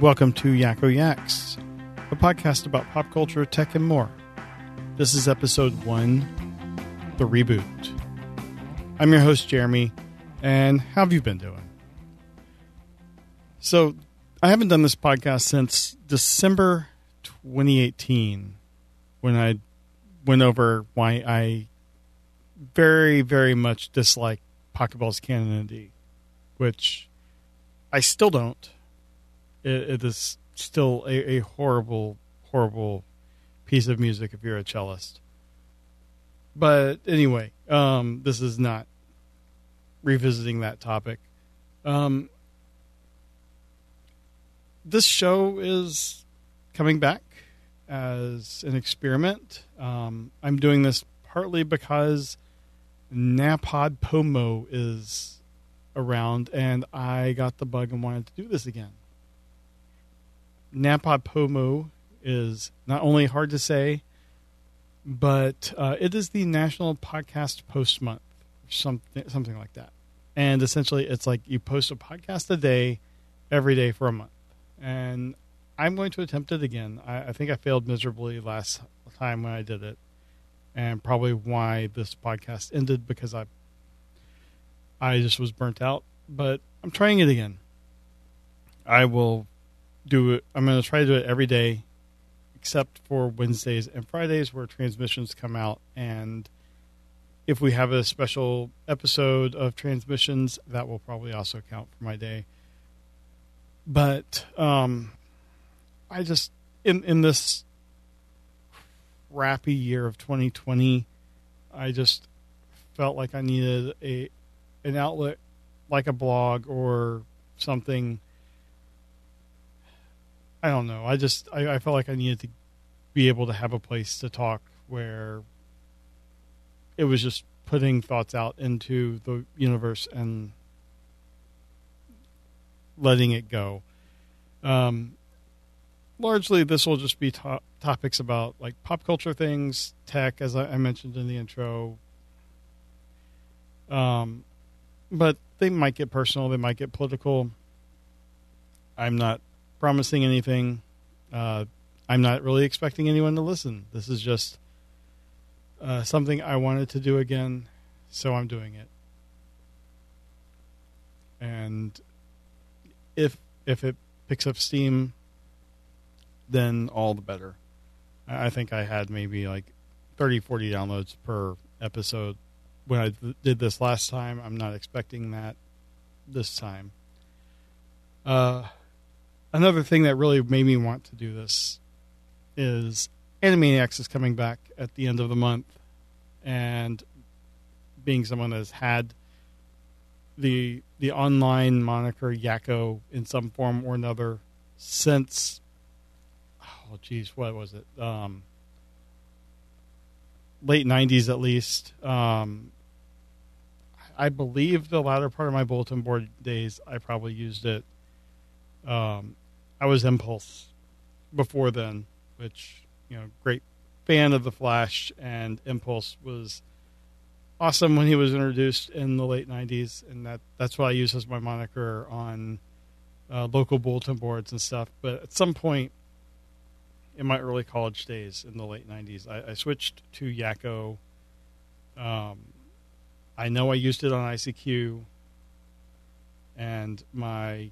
Welcome to Yakko Yaks, a podcast about pop culture, tech, and more. This is episode one, The Reboot. I'm your host, Jeremy, and how have you been doing? So, I haven't done this podcast since December 2018 when I went over why I very, very much dislike Pachelbel's Canon D, which I still don't. It, is still a, a horrible, horrible piece of music if you're a cellist. But anyway, um, this is not revisiting that topic. Um, this show is coming back as an experiment. Um, I'm doing this partly because NaPodPoMo is around, and I got the bug and wanted to do this again. NaPodPoMo is not only hard to say, but uh, it is the National Podcast Post Month, something something like that. And essentially, it's like you post a podcast a day, every day for a month. And I'm going to attempt it again. I, I think I failed miserably last time when I did it, and probably why this podcast ended because I I just was burnt out. But I'm trying it again. I will do it. I'm going to try to do it every day, except for Wednesdays and Fridays where transmissions come out. And if we have a special episode of transmissions, that will probably also count for my day. But um, I just in in this crappy year of 2020, I just felt like I needed a an outlet like a blog or something I don't know. I just I, I felt like I needed to be able to have a place to talk where it was just putting thoughts out into the universe and letting it go. Um, largely, this will just be to- topics about like pop culture things, tech, as I, I mentioned in the intro. Um, but they might get personal, they might get political. I'm not promising anything. Uh, I'm not really expecting anyone to listen. This is just uh, something I wanted to do again, so I'm doing it. And if if it picks up steam, then all the better. I think I had maybe like 30, 40 downloads per episode when I th- did this last time. I'm not expecting that this time. Uh, another thing that really made me want to do this is Animaniacs is coming back at the end of the month, and being someone that has had the the online moniker Yakko in some form or another since oh geez, what was it? Um, late '90s at least. Um, I believe the latter part of my bulletin board days, I probably used it um, I was Impulse before then, which you know, great fan of the Flash, and Impulse was awesome when he was introduced in the late '90s, and that that's what I use as my moniker on uh, local bulletin boards and stuff. But at some point in my early college days in the late '90s, I, I switched to Yakko. Um, I know I used it on ICQ, and my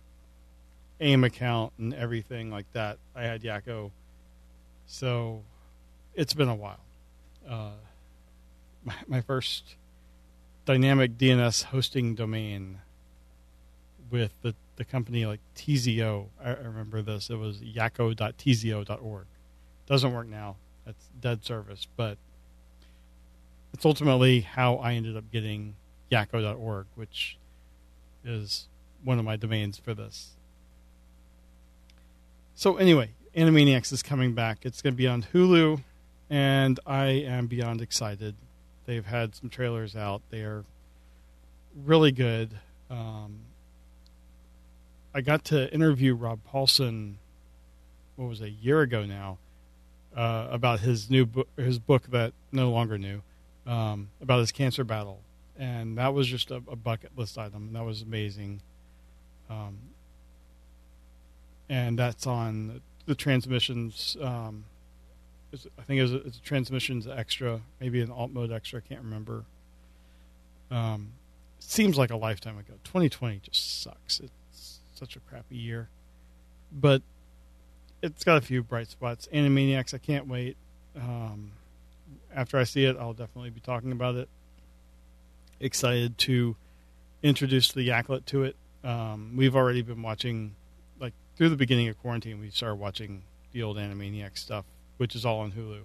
AIM account and everything like that. I had Yakko, so it's been a while. Uh, my, my first dynamic DNS hosting domain with the, the company like TZO. I, I remember this. It was yakko.tzo.org. Doesn't work now. That's dead service, but it's ultimately how I ended up getting yakko.org, which is one of my domains for this. So anyway, Animaniacs is coming back. It's going to be on Hulu, and I am beyond excited. They've had some trailers out. They are really good. Um, I got to interview Rob Paulsen. What was it, a year ago now? Uh, about his new book, his book that no longer new, um, about his cancer battle, and that was just a, a bucket list item. That was amazing. Um, and that's on the transmissions. Um, I think it's a, it's a transmissions extra, maybe an alt mode extra. I can't remember. Um, seems like a lifetime ago. 2020 just sucks. It's such a crappy year, but it's got a few bright spots. Animaniacs, I can't wait. Um, after I see it, I'll definitely be talking about it. Excited to introduce the Yaklet to it. Um, we've already been watching, through the beginning of quarantine, we started watching the old Animaniacs stuff, which is all on Hulu,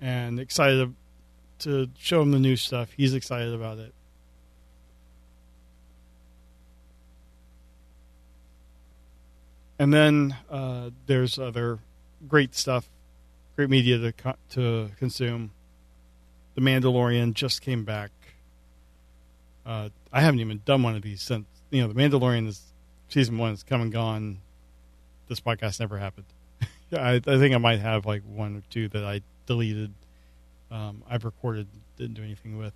and excited to show him the new stuff. He's excited about it. And then uh, there's other great stuff, great media to co- to consume. The Mandalorian just came back. Uh, I haven't even done one of these since you know the Mandalorian is season one is come and gone. This podcast never happened. I, I, think I might have like one or two that I deleted. Um, I've recorded, didn't do anything with.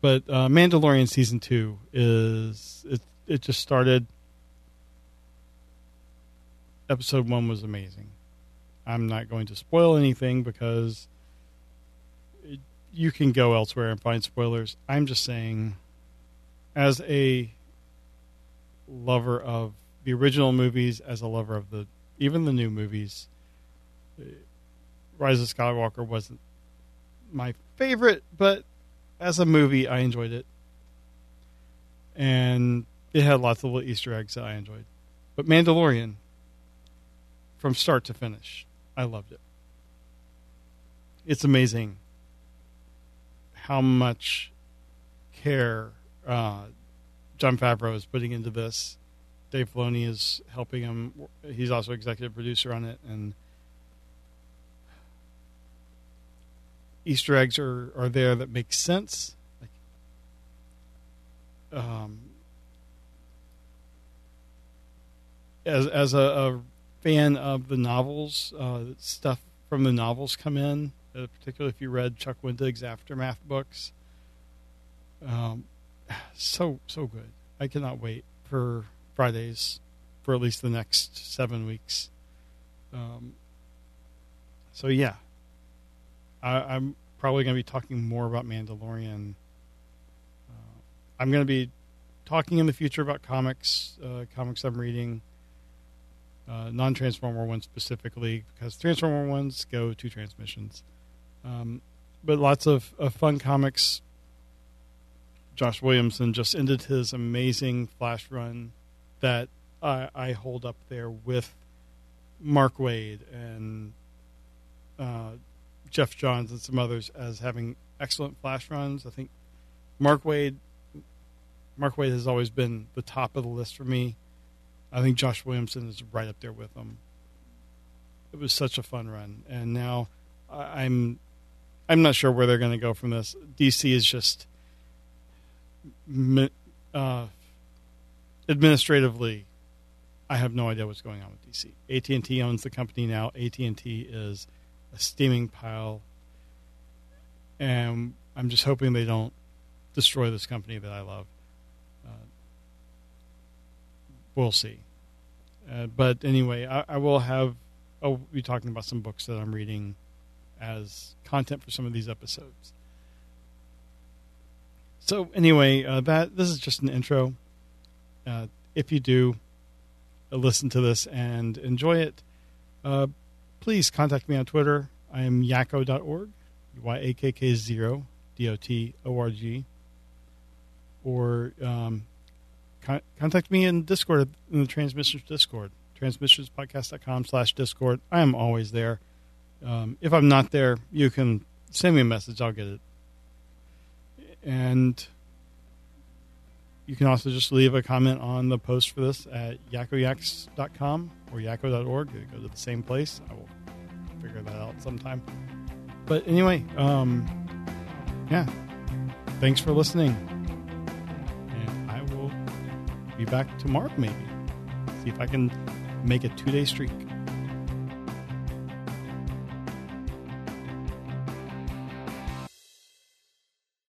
But uh, Mandalorian season two is it? It just started episode one was amazing. I'm not going to spoil anything because it, you can go elsewhere and find spoilers. I'm just saying, as a lover of the original movies, as a lover of the even the new movies, Rise of Skywalker wasn't my favorite, but as a movie, I enjoyed it, and it had lots of little Easter eggs that I enjoyed. But Mandalorian from start to finish. I loved it. It's amazing how much care uh, Jon Favreau is putting into this. Dave Filoni is helping him. He's also executive producer on it, and Easter eggs are, are there that make sense. Like, um, as as a, a fan of the novels. Uh, stuff from the novels come in, uh, particularly if you read Chuck Wendig's Aftermath books. Um, so so good. I cannot wait for Fridays for at least the next seven weeks. Um, so yeah, I, am probably going to be talking more about Mandalorian. Uh, I'm going to be talking in the future about comics, uh, comics I'm reading uh, non-transformer ones specifically because transformer ones go to transmissions um, but lots of, of fun comics josh williamson just ended his amazing flash run that I, I hold up there with mark Waid and uh, geoff johns and some others as having excellent flash runs i think mark Waid mark waid has always been the top of the list for me I think Josh Williamson is right up there with them. It was such a fun run, and now I'm I'm not sure where they're going to go from this. DC is just uh, administratively. I have no idea what's going on with DC. AT and T owns the company now. AT and T is a steaming pile, and I'm just hoping they don't destroy this company that I love. Uh, we'll see. Uh, but anyway, I, I, will have. I'll be talking about some books that I'm reading as content for some of these episodes. So anyway, uh, that this is just an intro. Uh, if you do uh, listen to this and enjoy it, uh, please contact me on Twitter. I am yakko.org, Y A K K 0 D O T O R G. Or um, con- contact me in Discord, in the Transmissions Discord, transmissionspodcast.com slash Discord. I am always there. Um, if I'm not there, you can send me a message. I'll get it. And you can also just leave a comment on the post for this at yakkoyaks.com or yakko.org. Go to the same place. I will figure that out sometime. But anyway, um, yeah. Thanks for listening And I will be back tomorrow, maybe. See if I can make a two day streak.